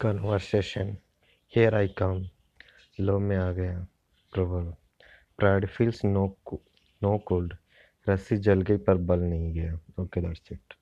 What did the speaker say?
conversation here I कम लो में आ गया प्रबल pride feels no no cold रस्सी जल गई पर बल नहीं गया ओके दैट्स इट